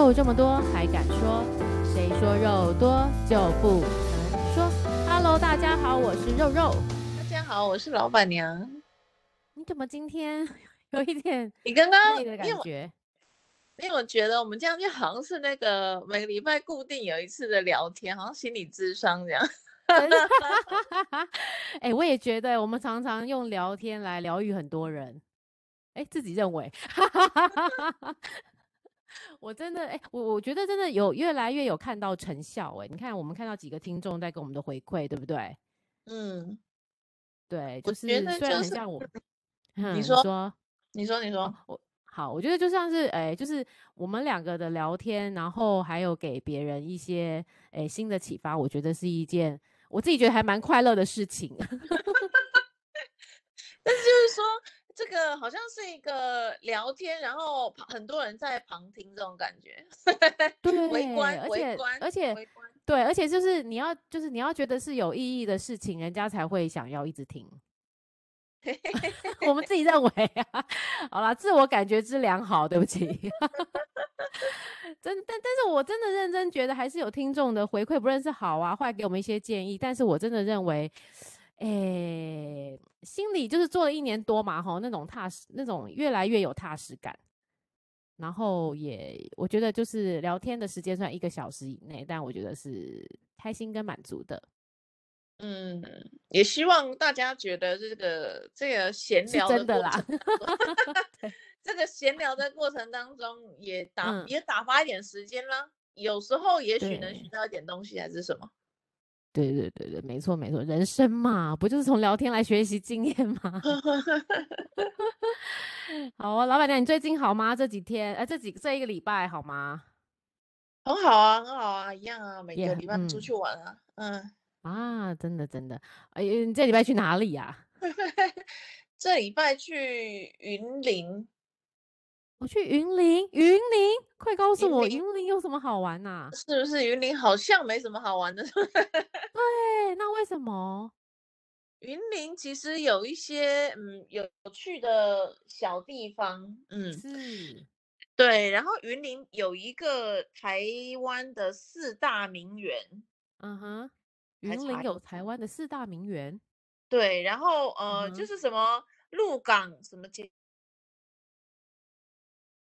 肉这么多还敢说？谁说肉多就不能说？Hello，大家好，我是肉肉。大家好，我是老板娘。你怎么今天有一点你刚刚的感觉？因为我觉得我们这样就好像是那个每个礼拜固定有一次的聊天，好像心理智商这样。哎、欸，我也觉得我们常常用聊天来疗愈很多人。哎、欸，自己认为。我真的哎、欸，我我觉得真的有越来越有看到成效哎、欸。你看，我们看到几个听众在给我们的回馈，对不对？嗯，对，就是虽然很像我。你说，你说，你说，我好，我觉得就像是哎、欸，就是我们两个的聊天，然后还有给别人一些哎、欸、新的启发，我觉得是一件我自己觉得还蛮快乐的事情。但是就是说。这个好像是一个聊天，然后很多人在旁听这种感觉，对，围观，而且围观，而且对，而且就是你要就是你要觉得是有意义的事情，人家才会想要一直听。我们自己认为啊，好啦，自我感觉之良好，对不起。真但但是我真的认真觉得还是有听众的回馈，不论是好啊坏，给我们一些建议，但是我真的认为。诶、欸，心里就是做了一年多嘛，吼，那种踏实，那种越来越有踏实感。然后也，我觉得就是聊天的时间算一个小时以内，但我觉得是开心跟满足的。嗯，也希望大家觉得这个这个闲聊的真的啦，这个闲聊的过程当中也打、嗯、也打发一点时间啦。有时候也许能学到一点东西，还是什么。对对对对，没错没错，人生嘛，不就是从聊天来学习经验吗？好啊，老板娘，你最近好吗？这几天，呃，这几这一个礼拜好吗？很好啊，很好啊，一样啊，每个礼拜出去玩啊，嗯，嗯啊，真的真的，哎，你这礼拜去哪里呀？这礼拜去云林。我去云林，云林，快告诉我，云林有什么好玩呐、啊？是不是云林好像没什么好玩的？对，那为什么？云林其实有一些嗯有趣的小地方，嗯，是，对。然后云林有一个台湾的四大名园，嗯哼，云林有台湾的四大名园，对。然后呃、嗯，就是什么鹿港什么街。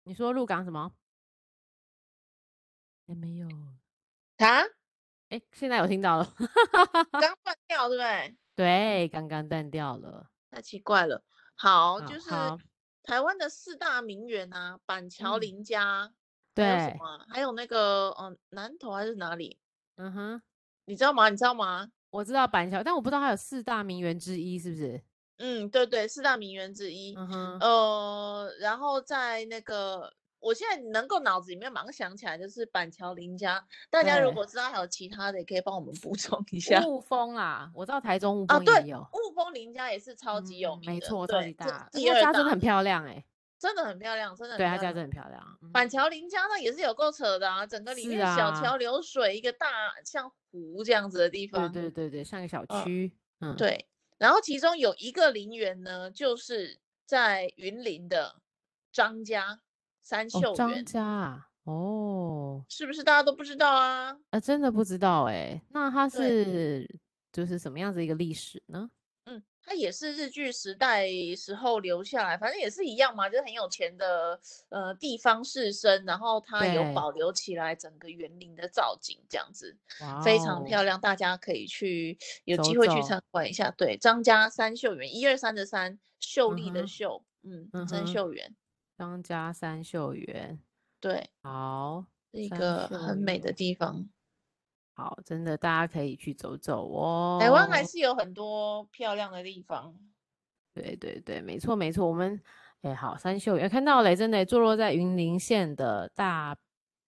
你说鹿港什么？也没有啊？哎，现在有听到了，刚断掉对不对？对，刚刚断掉了，太奇怪了。好，好就是台湾的四大名园啊，板桥林家，嗯、对，还有什么？还有那个嗯，南投还是哪里？嗯哼，你知道吗？你知道吗？我知道板桥，但我不知道它有四大名园之一，是不是？嗯，对对，四大名园之一。嗯哼，呃，然后在那个，我现在能够脑子里面马上想起来就是板桥林家。大家如果知道还有其他的，也可以帮我们补 充一下。雾峰啊，我知道台中雾峰也有。雾峰林家也是超级有名，嗯、没错，超级大。第二家真的很漂亮哎、欸，真的很漂亮，真的。对，他家真的很漂亮。嗯、板桥林家那也是有够扯的啊，整个里面小桥流水，啊、一个大像湖这样子的地方。对对对对，像个小区。嗯，嗯对。然后其中有一个林园呢，就是在云林的张家三秀园。哦、张家啊，哦，是不是大家都不知道啊？啊，真的不知道哎。那它是就是什么样子一个历史呢？嗯它也是日据时代时候留下来，反正也是一样嘛，就是很有钱的呃地方士绅，然后它有保留起来整个园林的造景，这样子非常漂亮，大家可以去有机会去参观一下。走走对，张家三秀园，一二三的三，秀丽的秀，嗯，嗯，三秀园，张家三秀园，对，好，一个很美的地方。好，真的，大家可以去走走哦。台湾还是有很多漂亮的地方。对对对，没错没错。我们哎，好，三秀园看到了，真的坐落在云林县的大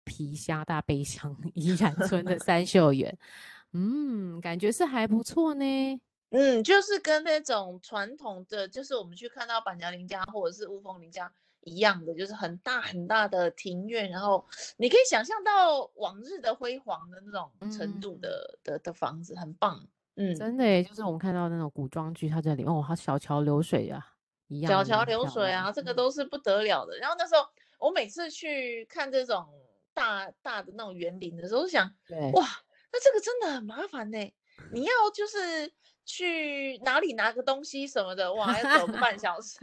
皮乡大背乡 宜兰村的三秀园，嗯，感觉是还不错呢。嗯，就是跟那种传统的，就是我们去看到板桥林家或者是乌峰林家。一样的，就是很大很大的庭院，然后你可以想象到往日的辉煌的那种程度的、嗯、的的房子，很棒。嗯，真的耶，就是我们看到那种古装剧，它这里，哦，它小桥流水啊，一样。小桥流水啊，这个都是不得了的。然后那时候我每次去看这种大大的那种园林的时候，我想，哇，那这个真的很麻烦呢。你要就是去哪里拿个东西什么的，哇，要 走个半小时。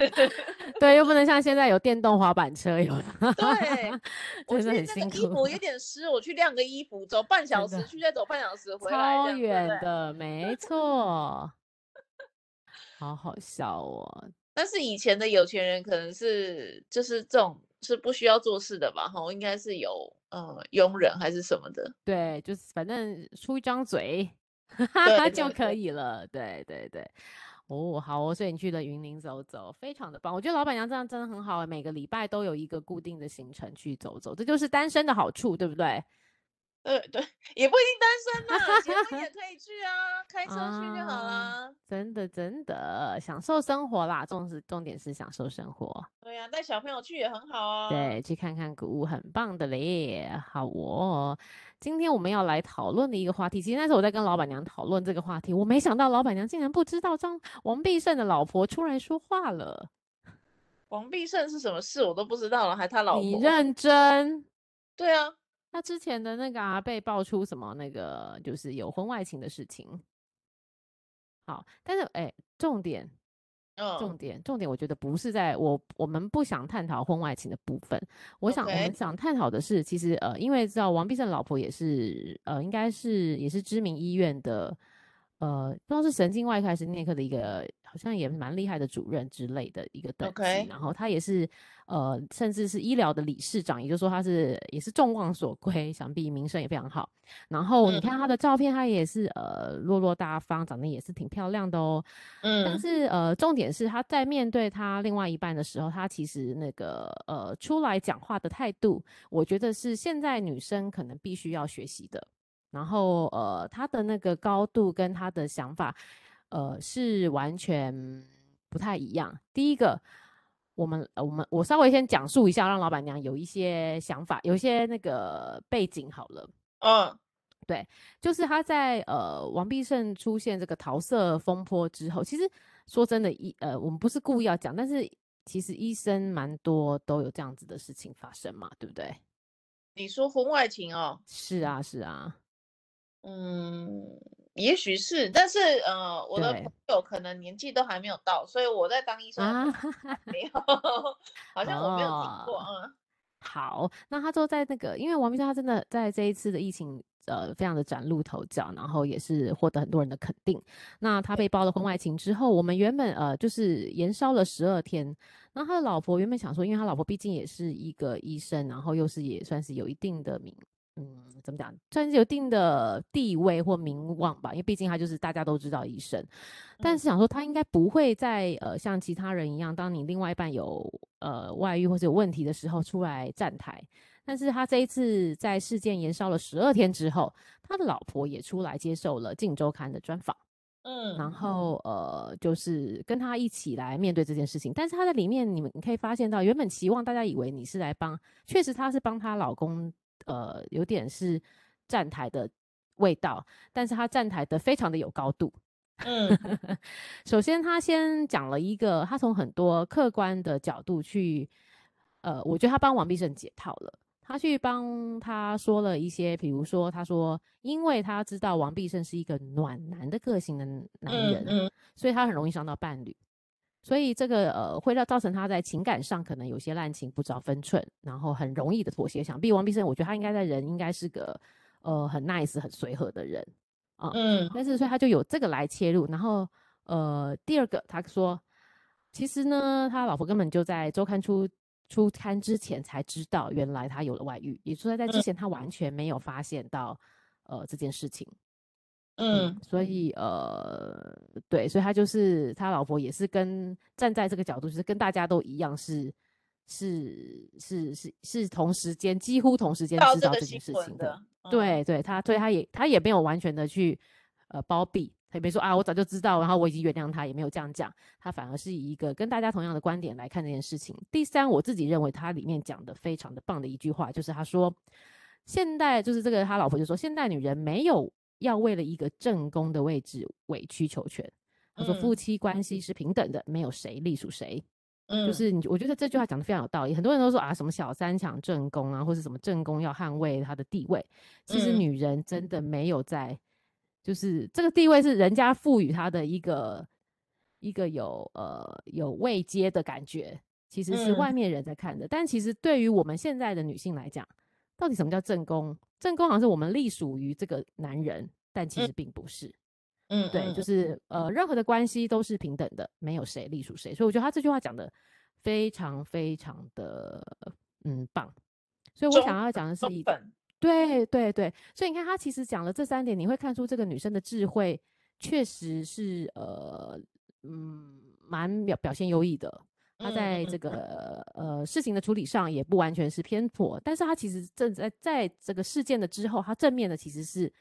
对，又不能像现在有电动滑板车有。对，我觉得很辛苦。衣服有点湿，我去晾个衣服，走半小时去，再走半小时回来，超远的，没错。好好笑哦。但是以前的有钱人可能是就是这种是不需要做事的吧？哈，应该是有呃佣人还是什么的。对，就是反正出一张嘴。哈，就可以了。对对对，哦，好哦，所以你去了云林走走，非常的棒。我觉得老板娘这样真的很好，每个礼拜都有一个固定的行程去走走，这就是单身的好处，对不对？对对，也不一定单身嘛，结婚也可以去啊，开车去就好啦。啊、真的真的，享受生活啦，重视重点是享受生活。对呀、啊，带小朋友去也很好啊。对，去看看古物，很棒的嘞。好哦，今天我们要来讨论的一个话题，其实那时候我在跟老板娘讨论这个话题，我没想到老板娘竟然不知道张王必胜的老婆出来说话了。王必胜是什么事，我都不知道了，还他老婆？你认真？对啊。他之前的那个啊，被爆出什么那个就是有婚外情的事情。好，但是哎，重点，嗯，重点，重点，我觉得不是在我我们不想探讨婚外情的部分。我想我们想探讨的是，其实呃，因为知道王必胜老婆也是呃，应该是也是知名医院的。呃，不知道是神经外科还是内科的一个，好像也蛮厉害的主任之类的一个等级。然后他也是，呃，甚至是医疗的理事长，也就是说他是也是众望所归，想必名声也非常好。然后你看他的照片，他也是呃落落大方，长得也是挺漂亮的哦。嗯。但是呃，重点是他在面对他另外一半的时候，他其实那个呃出来讲话的态度，我觉得是现在女生可能必须要学习的。然后，呃，他的那个高度跟他的想法，呃，是完全不太一样。第一个，我们，呃、我们，我稍微先讲述一下，让老板娘有一些想法，有一些那个背景好了。嗯，对，就是他在呃王必胜出现这个桃色风波之后，其实说真的，医呃，我们不是故意要讲，但是其实医生蛮多都有这样子的事情发生嘛，对不对？你说婚外情哦？是啊，是啊。嗯，也许是，但是呃，我的朋友可能年纪都还没有到，所以我在当医生没有，好像我没有听过。嗯、哦，好，那他就在那个，因为王必胜他真的在这一次的疫情，呃，非常的崭露头角，然后也是获得很多人的肯定。那他被爆了婚外情之后，我们原本呃就是延烧了十二天，那他的老婆原本想说，因为他老婆毕竟也是一个医生，然后又是也算是有一定的名。嗯，怎么讲？算是有一定的地位或名望吧，因为毕竟他就是大家都知道医生。但是想说他应该不会再呃像其他人一样，当你另外一半有呃外遇或者有问题的时候出来站台。但是他这一次在事件延烧了十二天之后，他的老婆也出来接受了《镜周刊》的专访。嗯，然后呃就是跟他一起来面对这件事情。但是他在里面，你们你可以发现到，原本期望大家以为你是来帮，确实他是帮他老公。呃，有点是站台的味道，但是他站台的非常的有高度。嗯，首先他先讲了一个，他从很多客观的角度去，呃，我觉得他帮王必胜解套了。他去帮他说了一些，比如说他说，因为他知道王必胜是一个暖男的个性的男人，嗯嗯，所以他很容易伤到伴侣。所以这个呃，会让造成他在情感上可能有些滥情，不知道分寸，然后很容易的妥协。想必王必胜，我觉得他应该在人应该是个呃很 nice、很随和的人啊。嗯。但是所以他就有这个来切入，然后呃第二个他说，其实呢，他老婆根本就在周刊出出刊之前才知道，原来他有了外遇，也就是说在之前他完全没有发现到呃这件事情。嗯，嗯，所以呃，对，所以他就是他老婆也是跟站在这个角度，就是跟大家都一样是，是是是是是同时间几乎同时间知道这件事情的，的嗯、对对，他对他也他也没有完全的去呃包庇，他也没说啊我早就知道，然后我已经原谅他，也没有这样讲，他反而是以一个跟大家同样的观点来看这件事情。第三，我自己认为他里面讲的非常的棒的一句话，就是他说现代就是这个他老婆就说现代女人没有。要为了一个正宫的位置委曲求全。他说夫妻关系是平等的，没有谁隶属谁。嗯，就是你，我觉得这句话讲的非常有道理。很多人都说啊，什么小三抢正宫啊，或者什么正宫要捍卫她的地位。其实女人真的没有在，就是这个地位是人家赋予她的一个一个有呃有位阶的感觉，其实是外面人在看的。但其实对于我们现在的女性来讲，到底什么叫正宫？正宫好像是我们隶属于这个男人，但其实并不是。嗯，对，就是呃，任何的关系都是平等的，没有谁隶属谁，所以我觉得他这句话讲的非常非常的嗯棒。所以我想要讲的是一，对对对，所以你看他其实讲了这三点，你会看出这个女生的智慧确实是呃嗯蛮表表现优异的。她在这个呃事情的处理上也不完全是偏颇，但是他其实正在在这个事件的之后，他正面的其实是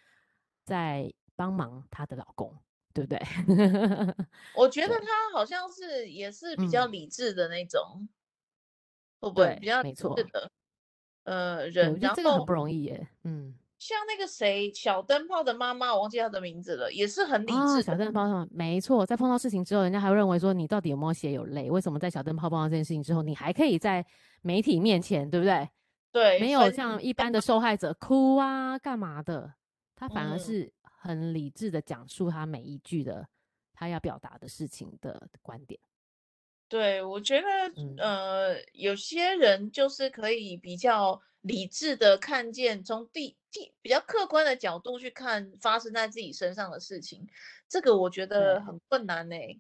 在。帮忙她的老公，对不对？我觉得他好像是也是比较理智的那种，嗯、会不会比较理智的？呃，人，然后这个很不容易耶。嗯，像那个谁，小灯泡的妈妈，我忘记她的名字了，也是很理智、哦。小灯泡的，没错，在碰到事情之后，人家还会认为说你到底有没有血有泪？为什么在小灯泡碰到这件事情之后，你还可以在媒体面前，对不对？对，没有像一般的受害者哭啊，干嘛的？他反而是、嗯。很理智的讲述他每一句的他要表达的事情的观点。对，我觉得，嗯、呃，有些人就是可以比较理智的看见，从第第比较客观的角度去看发生在自己身上的事情。这个我觉得很困难呢、欸。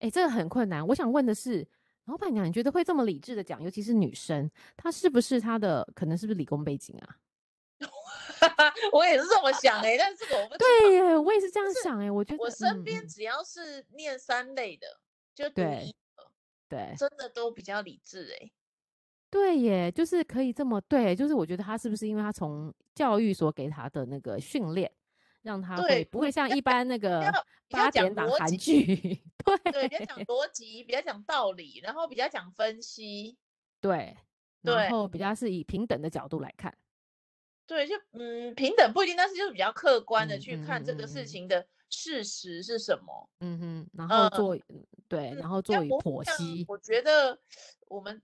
哎，这个很困难。我想问的是，老板娘，你觉得会这么理智的讲，尤其是女生，她是不是她的可能是不是理工背景啊？我也是这么想哎、欸，但是这个我不对耶，我也是这样想哎、欸，我觉得我身边只要是念三类的，嗯、就对对，真的都比较理智哎、欸，对耶，就是可以这么对，就是我觉得他是不是因为他从教育所给他的那个训练，让他会不会像一般那个八点档韩剧，对对，比较讲逻辑，比较讲道理，然后比较讲分析，对，然后比较。是以平等的角度来看。对，就嗯，平等不一定，但是就是比较客观的去看这个事情的事实是什么，嗯哼，然后做、嗯、对，然后做剖析。我觉得我们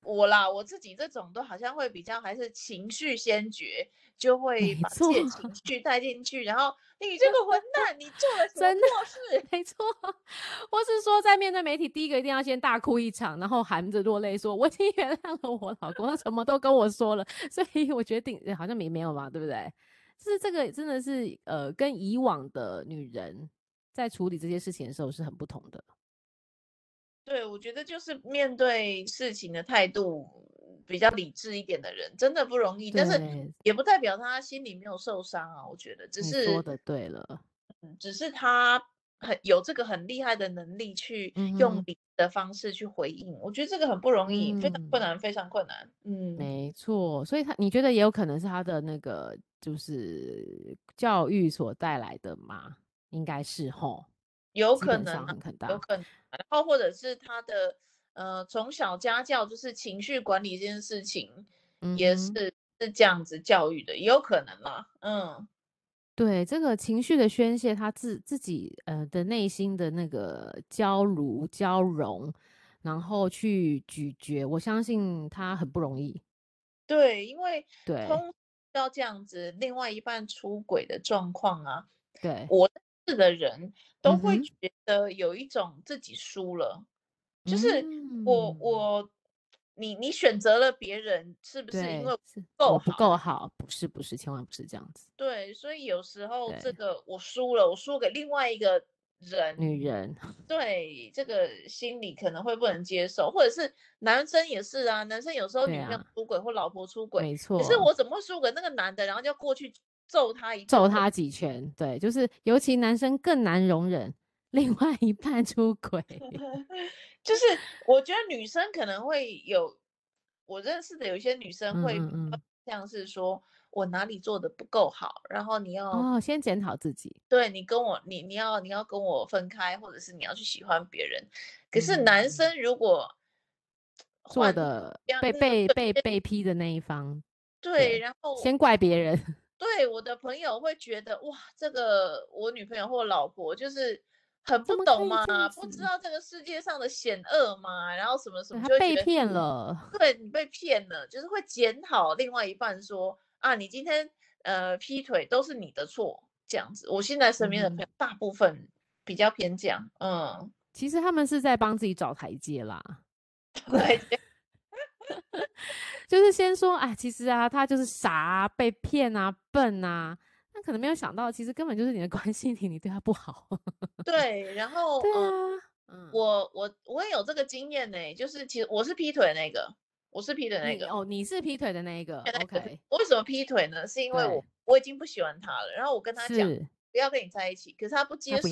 我啦，我自己这种都好像会比较还是情绪先决，就会把自己的情绪带进去，然后。你这个混蛋，你做了什么错事？没错，或是说，在面对媒体，第一个一定要先大哭一场，然后含着落泪说：“ 我已经原谅了我老公，他什么都跟我说了。”所以我决定，好像没没有嘛，对不对？是这个真的是呃，跟以往的女人在处理这些事情的时候是很不同的。对，我觉得就是面对事情的态度。比较理智一点的人真的不容易，但是也不代表他心里没有受伤啊。我觉得只是说的对了，嗯，只是他很有这个很厉害的能力去用理的方式去回应。嗯、我觉得这个很不容易，嗯、非常困难，非常困难。嗯，没错。所以他你觉得也有可能是他的那个就是教育所带来的吗？应该是吼，有可能很大，有可能，然后或者是他的。呃，从小家教就是情绪管理这件事情，也是、嗯、是这样子教育的，也有可能嘛。嗯，对，这个情绪的宣泄，他自自己呃的内心的那个交如交融，然后去咀嚼，我相信他很不容易。对，因为对通要这样子，另外一半出轨的状况啊，对，我认识的人都会觉得有一种自己输了。就是我我你你选择了别人，是不是因为够不够好？不是不是，千万不是这样子。对，所以有时候这个我输了，我输给另外一个人，女人。对，这个心理可能会不能接受，或者是男生也是啊，男生有时候女朋友出轨或老婆出轨，没错。可是我怎么会输给那个男的，然后就过去揍他一揍他几拳？对，就是尤其男生更难容忍另外一半出轨。就是我觉得女生可能会有，我认识的有一些女生会像是说，嗯嗯，我哪里做的不够好，然后你要哦先检讨自己，对你跟我你你要你要跟我分开，或者是你要去喜欢别人。可是男生如果做的被被被被批的那一方，对，然后先怪别人，对我的朋友会觉得哇，这个我女朋友或老婆就是。很不懂嘛，不知道这个世界上的险恶嘛，然后什么什么，就被骗了。对，你被骗了，就是会检讨另外一半说啊，你今天呃劈腿都是你的错，这样子。我现在身边的朋友大部分比较偏这样，嗯，其实他们是在帮自己找台阶啦。对，就是先说，哎，其实啊，他就是傻，被骗啊，笨啊。那可能没有想到，其实根本就是你的关系里，你对他不好。对，然后对啊，嗯，我我我也有这个经验呢，就是其实我是劈腿那个，我是劈腿的那个。哦，你是劈腿的那一个。OK。为什么劈腿呢？是因为我我已经不喜欢他了，然后我跟他讲不要跟你在一起，可是他不接受。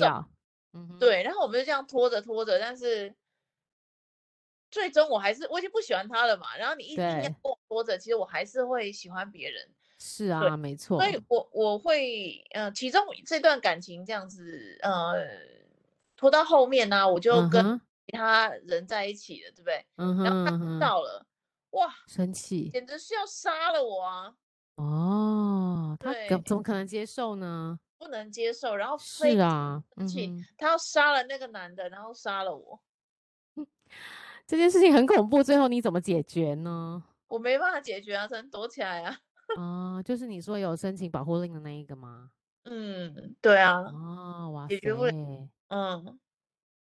嗯，对，然后我们就这样拖着拖着，但是最终我还是我已经不喜欢他了嘛。然后你一定要拖着，其实我还是会喜欢别人。是啊，没错。所以我我会，呃，其中这段感情这样子，呃，拖到后面呢、啊，我就跟其他人在一起了，嗯、对不对？嗯哼。然后他知道了，哇，生气，简直是要杀了我啊！哦，他怎么可能接受呢？不能接受，然后是啊，生气，嗯、他要杀了那个男的，然后杀了我。这件事情很恐怖，最后你怎么解决呢？我没办法解决啊，只能躲起来啊。哦，就是你说有申请保护令的那一个吗？嗯，对啊。哦，哇解决不了，嗯，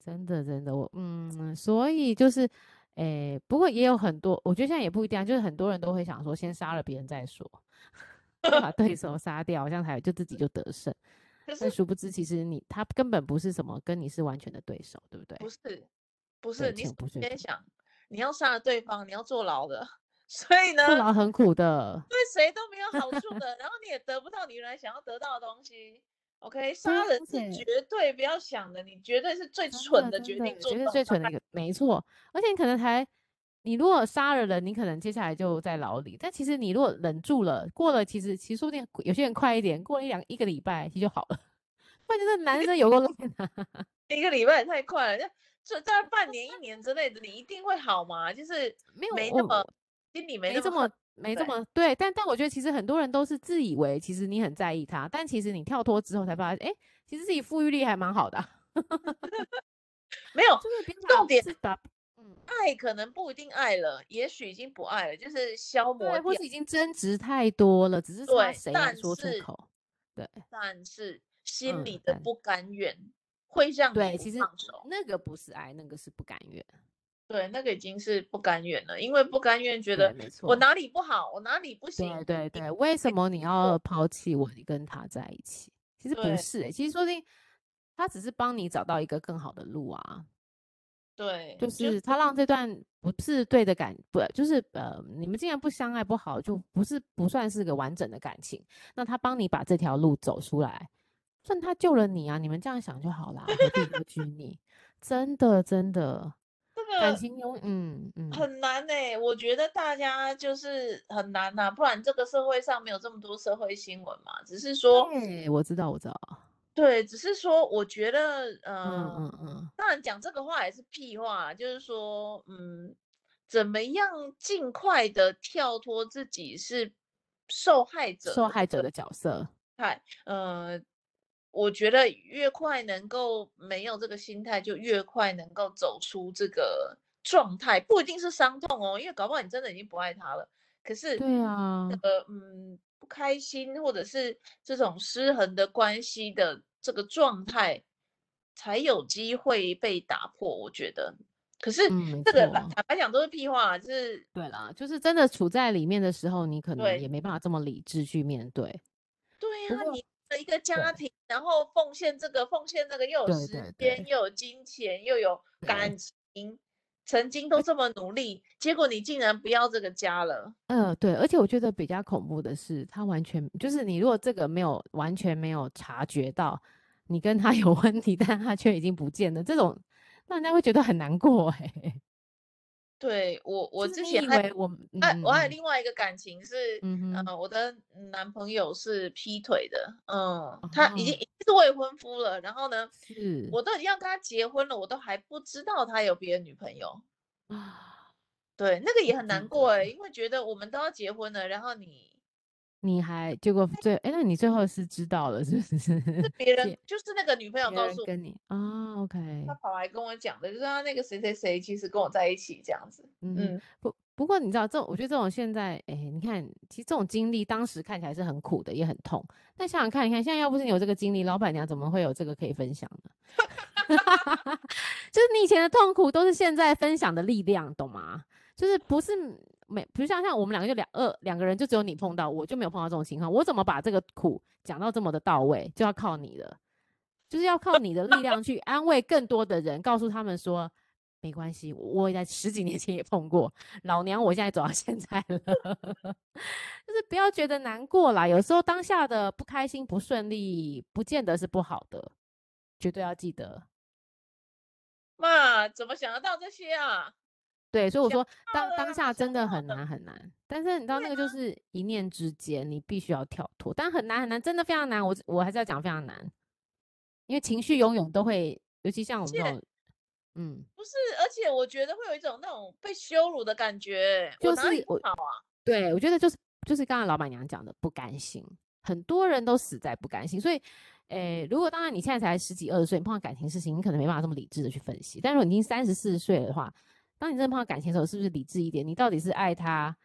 真的真的，我嗯，所以就是，诶，不过也有很多，我觉得现在也不一定啊，就是很多人都会想说，先杀了别人再说，把对手杀掉，好像才就自己就得胜。但殊不知，其实你他根本不是什么跟你是完全的对手，对不对？不是，不是，你先想，你要杀了对方，你要坐牢的。所以呢，坐牢很苦的，对谁都没有好处的，然后你也得不到你原来想要得到的东西。OK，杀人是绝对不要想的，你绝对是最蠢的决定，绝对最蠢的一个，没错。而且你可能还，你如果杀了人，你可能接下来就在牢里。但其实你如果忍住了，过了，其实其实说不定有些人快一点，过了一两一个礼拜其实就好了。关键是男生有个一个礼拜也太快了，就在半年一年之类的，你一定会好吗？就是没有没那么。心里没，没这么没这么对，但但我觉得其实很多人都是自以为其实你很在意他，但其实你跳脱之后才发现，哎，其实自己富裕力还蛮好的，啊。没有，重点是把，嗯，爱可能不一定爱了，也许已经不爱了，就是消磨掉，或是已经争执太多了，只是差谁来说出口。对，但是心里的不甘愿会让你对，其实那个不是爱，那个是不甘愿。对，那个已经是不甘愿了，因为不甘愿觉得我哪里不好，我哪里不行。对对对，为什么你要抛弃我？你跟他在一起，其实不是、欸，其实说不定他只是帮你找到一个更好的路啊。对，就是他让这段不是对的感，不就是呃，你们既然不相爱不好，就不是不算是个完整的感情。那他帮你把这条路走出来，算他救了你啊！你们这样想就好啦，何必不拘泥？真的真的。感情有嗯嗯很难呢、欸，我觉得大家就是很难呐、啊，不然这个社会上没有这么多社会新闻嘛。只是说，对，我知道，我知道，对，只是说，我觉得，呃、嗯嗯嗯，当然讲这个话也是屁话，就是说，嗯，怎么样尽快的跳脱自己是受害者，受害者的角色，嗨，呃。我觉得越快能够没有这个心态，就越快能够走出这个状态。不一定是伤痛哦，因为搞不好你真的已经不爱他了。可是，对啊，这个嗯，不开心或者是这种失衡的关系的这个状态，才有机会被打破。我觉得，可是这个坦白讲都是屁话，就是对啦，就是真的处在里面的时候，你可能也没办法这么理智去面对。对呀，你。一个家庭，然后奉献这个，奉献那个，又有时间，又有金钱，又有感情，曾经都这么努力，结果你竟然不要这个家了。嗯、呃，对，而且我觉得比较恐怖的是，他完全就是你，如果这个没有完全没有察觉到你跟他有 问题，但他却已经不见了，这种让人家会觉得很难过哎、欸。对我，我之前还我，哎，我还有另外一个感情是，嗯、呃，我的男朋友是劈腿的，嗯，他已经已经是未婚夫了，然后呢，是，我都已经要跟他结婚了，我都还不知道他有别的女朋友。啊，对，那个也很难过哎，因为觉得我们都要结婚了，然后你你还结果最哎，那你最后是知道了是不是？是别人就是那个女朋友告诉跟你啊，OK，他跑来跟我讲的，就是他那个谁谁谁其实跟我在一起这样子。嗯，嗯不不过你知道这种，我觉得这种现在哎，你看其实这种经历当时看起来是很苦的，也很痛。但想想看，你看现在要不是你有这个经历，老板娘怎么会有这个可以分享呢？就是你以前的痛苦都是现在分享的力量，懂吗？就是不是。没，比如像像我们两个就两二两个人，就只有你碰到，我就没有碰到这种情况。我怎么把这个苦讲到这么的到位，就要靠你了，就是要靠你的力量去安慰更多的人，告诉他们说没关系，我也在十几年前也碰过，老娘我现在走到现在了，就是不要觉得难过啦。有时候当下的不开心、不顺利，不见得是不好的，绝对要记得。妈，怎么想得到这些啊？对，所以我说当当下真的很难很难，但是你知道那个就是一念之间，你必须要跳脱，但很难很难，真的非常难。我我还是要讲非常难，因为情绪永远都会，尤其像我们这种，嗯，不是，而且我觉得会有一种那种被羞辱的感觉，就是我好啊，对，我觉得就是就是刚刚老板娘讲的不甘心，很多人都死在不甘心，所以，诶，如果当然你现在才十几二十岁，你碰到感情事情，你可能没办法这么理智的去分析，但如果你已经三十四十岁的话。当你真的碰到感情的时候，是不是理智一点？你到底是爱他，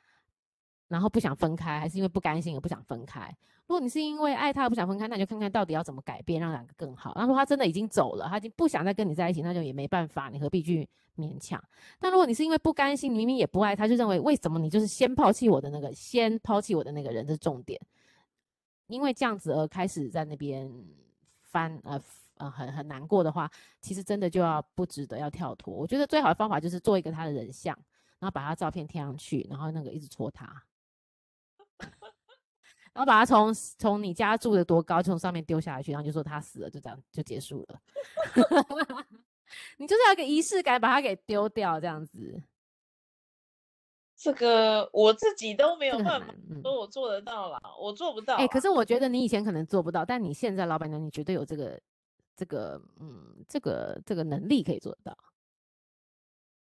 然后不想分开，还是因为不甘心而不想分开？如果你是因为爱他而不想分开，那你就看看到底要怎么改变，让两个更好。然后他真的已经走了，他已经不想再跟你在一起，那就也没办法，你何必去勉强？但如果你是因为不甘心，你明明也不爱他，就认为为什么你就是先抛弃我的那个，先抛弃我的那个人，这是重点。因为这样子而开始在那边翻呃。呃，很很难过的话，其实真的就要不值得要跳脱。我觉得最好的方法就是做一个他的人像，然后把他照片贴上去，然后那个一直戳他，然后把他从从你家住的多高，从上面丢下去，然后就说他死了，就这样就结束了。你就是要一个仪式感，把他给丢掉，这样子。这个我自己都没有办法说我做得到啦，嗯、我做不到。哎、欸，可是我觉得你以前可能做不到，但你现在老板娘，你绝对有这个。这个嗯，这个这个能力可以做得到。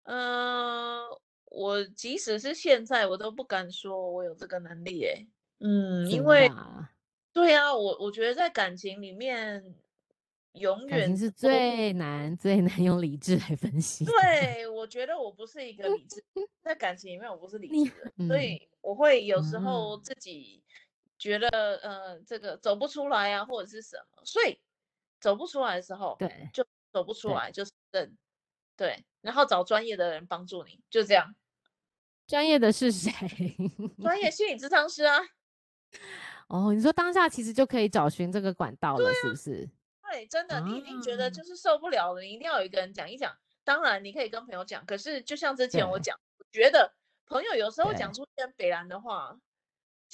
嗯、呃，我即使是现在，我都不敢说我有这个能力诶。嗯，因为对啊，我我觉得在感情里面，永远是最难最难用理智来分析。对，我觉得我不是一个理智，在感情里面我不是理智的，嗯、所以我会有时候自己觉得、嗯、呃，这个走不出来啊，或者是什么，所以。走不出来的时候，对，就走不出来，就是认，对，然后找专业的人帮助你，就这样。专业的是谁？专业心理咨商师啊。哦，你说当下其实就可以找寻这个管道了，是不是？对，真的，你一定觉得就是受不了了，你一定要有一个人讲一讲。当然，你可以跟朋友讲，可是就像之前我讲，我觉得朋友有时候讲出一些北烂的话。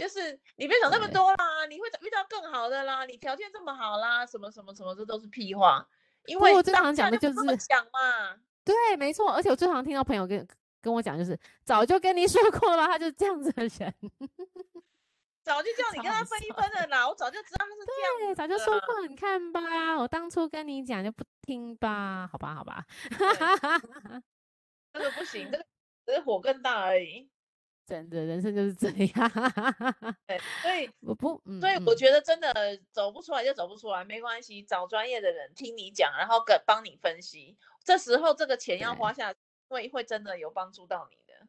就是你别想那么多啦，你会遇到更好的啦，你条件这么好啦，什么什么什么，这都是屁话。因为我最常讲的就是讲嘛，对，没错。而且我最常听到朋友跟跟我讲，就是早就跟你说过了，他就是这样子的人，早就叫你跟他分一分了啦，我早就知道他是这样，对，早就说过了，你看吧，我当初跟你讲就不听吧，好吧，好吧，这个不行，这个只是火更大而已。真的人生就是这样，对，所以我不，所以我觉得真的走不出来就走不出来，没关系，找专业的人听你讲，然后跟帮你分析。这时候这个钱要花下去，会会真的有帮助到你的，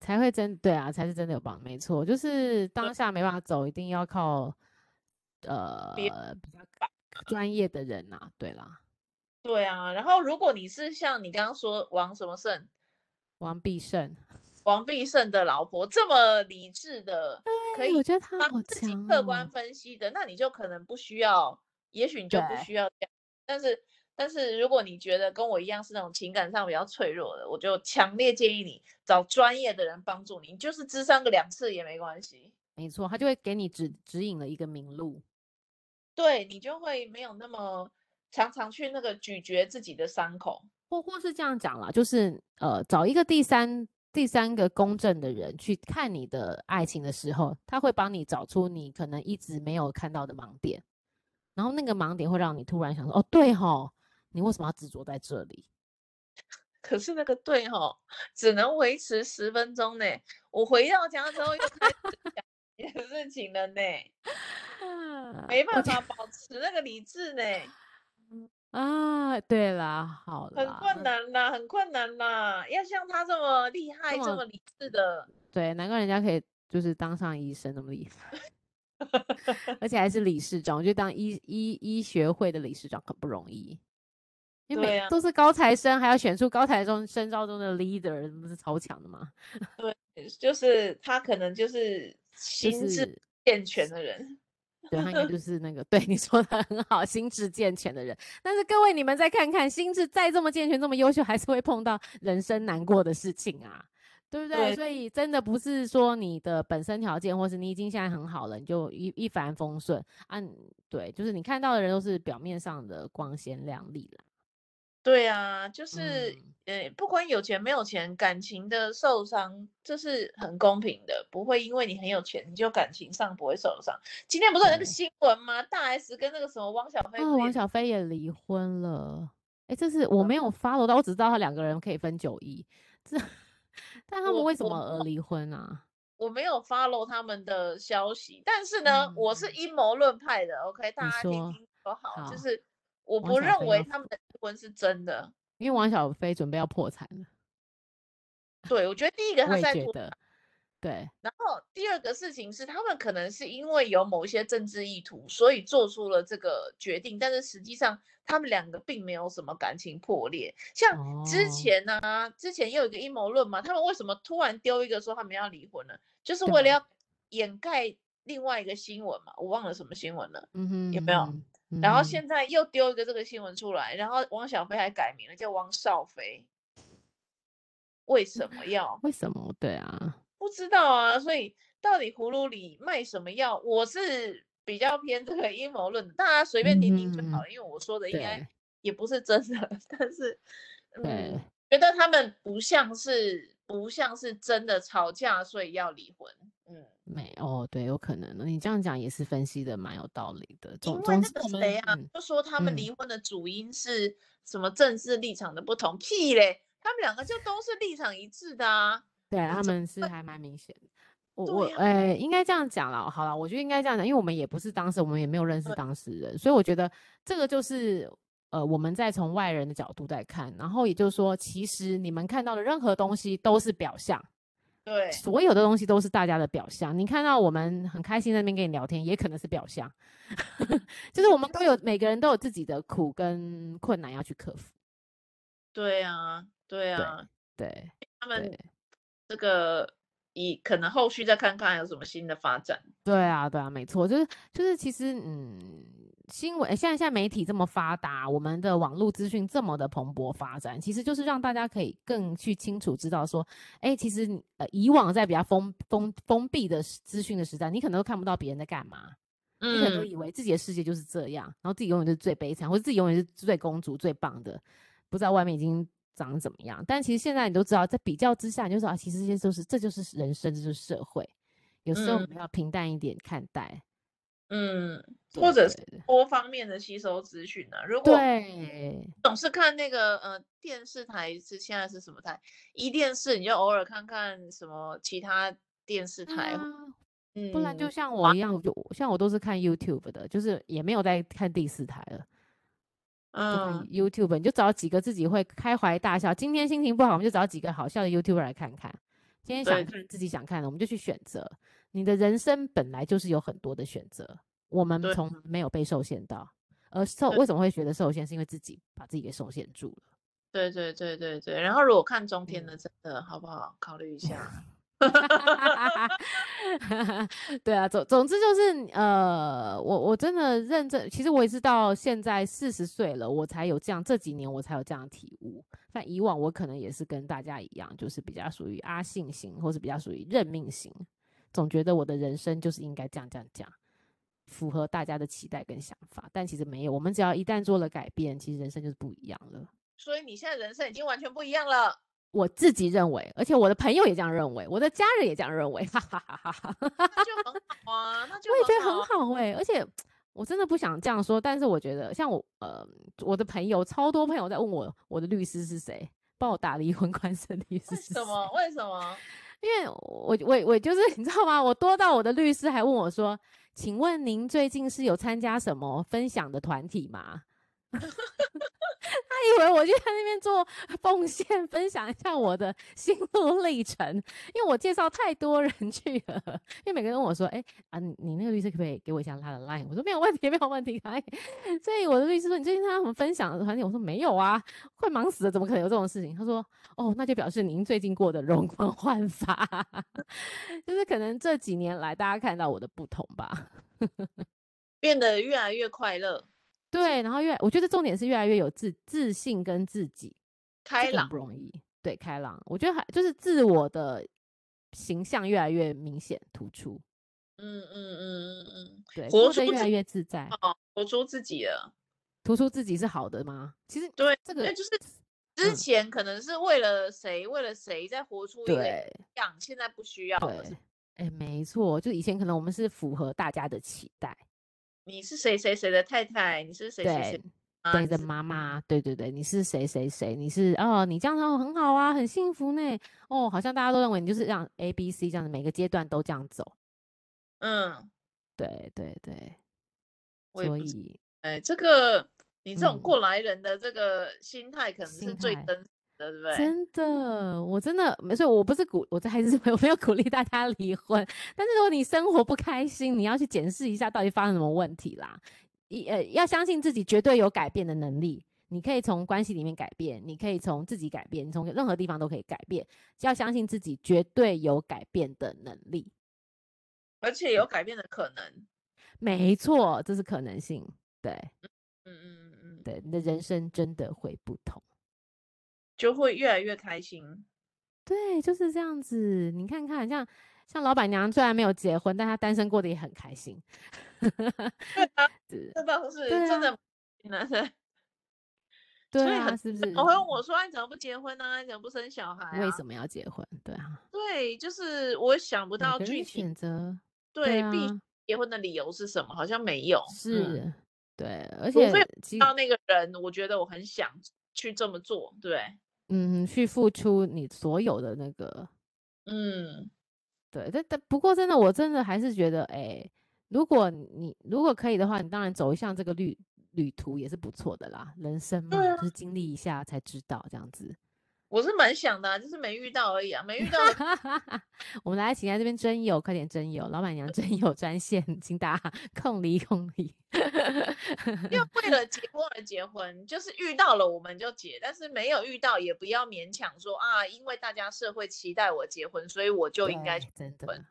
才会真对啊，才是真的有帮。没错，就是当下没办法走，一定要靠呃比较专业的人呐、啊。对啦，对啊。然后如果你是像你刚刚说王什么胜，王必胜。王必胜的老婆这么理智的，可以帮自己客观分析的，那你就可能不需要，也许你就不需要这样。但是，但是如果你觉得跟我一样是那种情感上比较脆弱的，我就强烈建议你找专业的人帮助你，你就是咨商个两次也没关系。没错，他就会给你指指引了一个明路，对，你就会没有那么常常去那个咀嚼自己的伤口，或或是这样讲啦，就是呃找一个第三。第三个公正的人去看你的爱情的时候，他会帮你找出你可能一直没有看到的盲点，然后那个盲点会让你突然想说：“哦，对吼，你为什么要执着在这里？” 可是那个对吼只能维持十分钟呢。我回到家之后又开始讲你的事情了呢，没办法保持那个理智呢。啊，对啦，好啦，很困难啦，很困难啦，要像他这么厉害，这么，理智的，对，难怪人家可以就是当上医生那么厉害，而且还是理事长，我觉得当医医医学会的理事长很不容易。因为都是高材生，啊、还要选出高材生深造中的 leader，不是超强的吗？对，就是他可能就是心智健全的人，就是、对他应该就 是那个 对你说的很好，心智健全的人。但是各位，你们再看看，心智再这么健全，这么优秀，还是会碰到人生难过的事情啊，对不对？对，所以真的不是说你的本身条件，或是你已经现在很好了，你就一一帆风顺啊。对，就是你看到的人都是表面上的光鲜亮丽啦。对啊，就是，呃、嗯，不管有钱没有钱，感情的受伤这是很公平的，不会因为你很有钱，你就感情上不会受伤。今天不是有那个新闻吗？大 S 跟那个什么汪小菲，哦，汪小菲也离婚了。哎，这是我没有 follow 到，我只知道他两个人可以分九亿。这，但他们为什么而离婚啊？我，我没有 follow 他们的消息，但是呢，嗯、我是阴谋论派的。OK，大家听听说好，好就是。我不认为他们的离婚是真的，因为王小飞准备要破产了。对，我觉得第一个他在觉得，对。然后第二个事情是，他们可能是因为有某一些政治意图，所以做出了这个决定。但是实际上，他们两个并没有什么感情破裂。像之前呢、啊，哦、之前又有一个阴谋论嘛，他们为什么突然丢一个说他们要离婚呢？就是为了要掩盖另外一个新闻嘛，我忘了什么新闻了。嗯哼，有没有？然后现在又丢一个这个新闻出来，然后汪小菲还改名了，叫汪少菲。为什么要？为什么？对啊，不知道啊。所以到底葫芦里卖什么药？我是比较偏这个阴谋论，大家随便听听就好了。嗯、因为我说的应该也不是真的，但是嗯，觉得他们不像是不像是真的吵架，所以要离婚。嗯。没哦，对，有可能。你这样讲也是分析的蛮有道理的。因为那个谁啊，嗯、就说他们离婚的主因是什么政治立场的不同？嗯、屁嘞，他们两个就都是立场一致的啊。对，他们是还蛮明显的。我我哎，应该这样讲了。好了，我觉得应该这样讲，因为我们也不是当事人，我们也没有认识当事人，所以我觉得这个就是呃，我们在从外人的角度在看，然后也就是说，其实你们看到的任何东西都是表象。对，所有的东西都是大家的表象。你看到我们很开心在那边跟你聊天，也可能是表象。就是我们都有每个人都有自己的苦跟困难要去克服。对啊，对啊，对，对他们这个以可能后续再看看有什么新的发展。对啊，对啊，没错，就是就是其实嗯。新闻现在现在媒体这么发达，我们的网络资讯这么的蓬勃发展，其实就是让大家可以更去清楚知道说，哎、欸，其实呃以往在比较封封封闭的资讯的时代，你可能都看不到别人在干嘛，嗯、你可能都以为自己的世界就是这样，然后自己永远是最悲惨，或者自己永远是最公主最棒的，不知道外面已经长怎么样。但其实现在你都知道，在比较之下，你就说啊，其实这些都是这就是人生，这就是社会，有时候我们要平淡一点看待。嗯，或者是多方面的吸收资讯呢？如果总是看那个呃电视台是现在是什么台？一电视你就偶尔看看什么其他电视台，不然就像我一样，就像我都是看 YouTube 的，就是也没有在看第四台了。嗯，YouTube 你就找几个自己会开怀大笑，今天心情不好，我们就找几个好笑的 YouTuber 来看看。今天想看自己想看的，我们就去选择。你的人生本来就是有很多的选择，我们从没有被受限到，而受为什么会觉得受限，是因为自己把自己给受限住了。对对对对对。然后如果看中天的，真的、嗯、好不好？考虑一下。对啊，总总之就是，呃，我我真的认真，其实我也是到现在四十岁了，我才有这样，这几年我才有这样的体悟。但以往我可能也是跟大家一样，就是比较属于阿信型，或是比较属于认命型。总觉得我的人生就是应该这样这样这样，符合大家的期待跟想法，但其实没有。我们只要一旦做了改变，其实人生就是不一样了。所以你现在人生已经完全不一样了。我自己认为，而且我的朋友也这样认为，我的家人也这样认为，哈哈哈哈哈。那就很好啊，那就我也觉得很好哎、欸。而且我真的不想这样说，但是我觉得像我呃，我的朋友超多朋友在问我，我的律师是谁，帮我打离婚官司的律师什么？为什么？因为我我我就是你知道吗？我多到我的律师还问我说：“请问您最近是有参加什么分享的团体吗？” 他以为我就在那边做 奉献，分享一下我的心路历程，因为我介绍太多人去了。因为每个人问我说：“哎、啊，你那个律师可不可以给我一下他的 line？” 我说：“没有问题，没有问题。”所以我的律师说：“你最近参加什么分享的团体？”我说：“没有啊，快忙死了，怎么可能有这种事情？”他说：“哦，那就表示您最近过得容光焕发，就是可能这几年来大家看到我的不同吧，变得越来越快乐。”对，然后越我觉得重点是越来越有自自信跟自己开朗，不容易。对，开朗，我觉得还就是自我的形象越来越明显突出。嗯嗯嗯嗯嗯，对，活出越来越自在，活出自己了。突出自己是好的吗？其实对这个就是之前可能是为了谁、嗯、为了谁在活出一个样，现在不需要了。哎，没错，就以前可能我们是符合大家的期待。你是谁谁谁的太太？你是谁谁谁谁的妈妈？对对对，你是谁谁谁？你是哦，你这样子很好啊，很幸福呢。哦，好像大家都认为你就是让 A B C 这样的，每个阶段都这样走。嗯，对对对。所以，哎，这个你这种过来人的这个心态，可能是最真。对不对？真的，我真的没错。我不是鼓，我这还是 没有没有鼓励大家离婚。但是如果你生活不开心，你要去检视一下到底发生什么问题啦。一呃，要相信自己绝对有改变的能力。你可以从关系里面改变，你可以从自己改变，你从任何地方都可以改变。要相信自己绝对有改变的能力，而且有改变的可能。没错，这是可能性。对，嗯嗯嗯嗯，对，你的人生真的会不同。就会越来越开心，对，就是这样子。你看看，像像老板娘虽然没有结婚，但她单身过得也很开心。对啊，这倒是真的，男生。对啊，是不是？我 问我说：“你怎么不结婚呢？你怎么不生小孩？为什么要结婚？”对啊，对，就是我想不到具体选择。对，必结婚的理由是什么？好像没有。是，对，而且到那个人，我觉得我很想去这么做，对。嗯，去付出你所有的那个，嗯，对，但但不过真的，我真的还是觉得，哎、欸，如果你如果可以的话，你当然走一下这个旅旅途也是不错的啦。人生嘛，啊、就是经历一下才知道这样子。我是蛮想的、啊，就是没遇到而已啊，没遇到。我们来请在这边征友，快点征友，老板娘征友专线，请打空离空离。因为为了结婚而结婚，就是遇到了我们就结，但是没有遇到也不要勉强说啊，因为大家社会期待我结婚，所以我就应该结婚。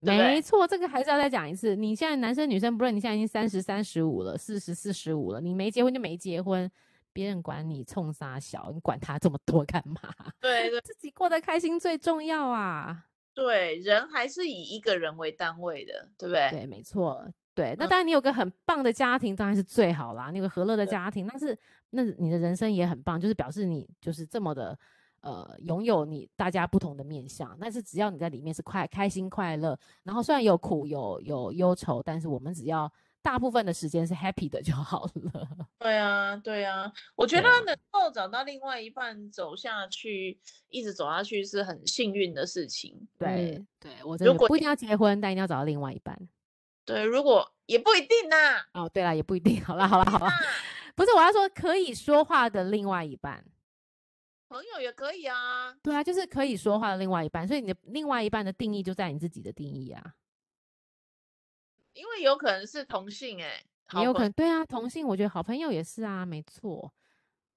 真的，没错，这个还是要再讲一次。你现在男生女生不论，你现在已经三十三十五了，四十四十五了，你没结婚就没结婚。别人管你冲啥小，你管他这么多干嘛？对对，自己过得开心最重要啊。对，人还是以一个人为单位的，对不对？对，没错。对，那当然你有个很棒的家庭，当然是最好啦。你有个和乐的家庭，但是那你的人生也很棒，就是表示你就是这么的呃，拥有你大家不同的面相。但是只要你在里面是快开心快乐，然后虽然有苦有有忧愁，但是我们只要。大部分的时间是 happy 的就好了。对啊，对啊，我觉得能够找到另外一半走下去，一直走下去是很幸运的事情。对，嗯、对我真的不一定要结婚，但一定要找到另外一半。对，如果也不一定呐。哦，对了，也不一定。好了，好了，好了，不是我要说可以说话的另外一半，朋友也可以啊。对啊，就是可以说话的另外一半，所以你的另外一半的定义就在你自己的定义啊。因为有可能是同性哎、欸，也有可能对啊，同性我觉得好朋友也是啊，没错。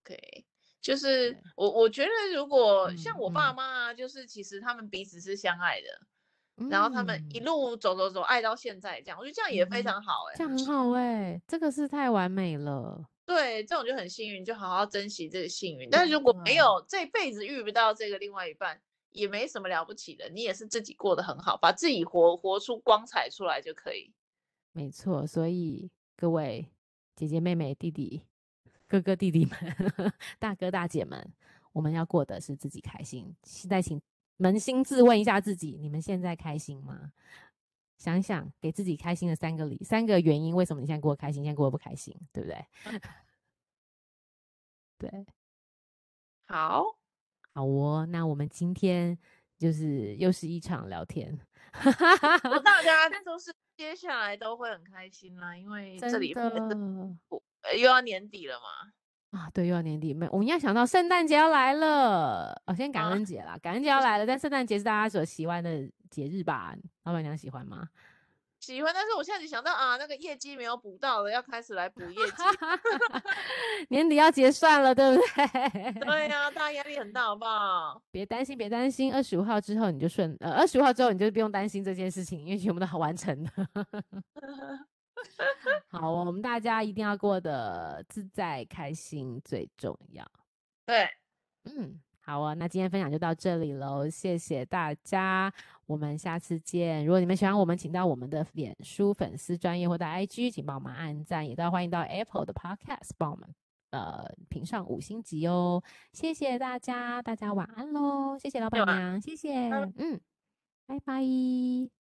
OK，就是我我觉得如果像我爸妈啊，就是其实他们彼此是相爱的，嗯、然后他们一路走走走爱到现在这样，我觉得这样也非常好哎、欸，这样很好哎、欸，这个是太完美了。对，这种就很幸运，就好好珍惜这个幸运。但是如果没有这辈子遇不到这个另外一半，也没什么了不起的，你也是自己过得很好，把自己活活出光彩出来就可以。没错，所以各位姐姐、妹妹、弟弟、哥哥、弟弟们、大哥、大姐们，我们要过的是自己开心。现在请扪心自问一下自己：你们现在开心吗？想想给自己开心的三个理、三个原因，为什么你现在过得开心，现在过得不开心，对不对？对，好，好哦。那我们今天就是又是一场聊天。大家都是接下来都会很开心啦，因为这里又要年底了嘛。啊，对，又要年底，没，我们要想到圣诞节要来了。哦，先感恩节啦，啊、感恩节要来了，但圣诞节是大家所喜欢的节日吧？老板娘喜欢吗？喜欢，但是我现在就想到啊，那个业绩没有补到了，要开始来补业绩。年底要结算了，对不对？对呀、啊，大家压力很大，好不好？别担心，别担心，二十五号之后你就顺，呃，二十五号之后你就不用担心这件事情，因为全部都好完成了。好，我们大家一定要过得自在开心最重要。对，嗯，好啊，那今天分享就到这里喽，谢谢大家，我们下次见。如果你们喜欢我们，请到我们的脸书粉丝专业或者 IG，请帮我们按赞，也都要欢迎到 Apple 的 Podcast 帮我们呃评上五星级哦。谢谢大家，大家晚安喽，谢谢老板娘，谢谢，嗯，拜拜。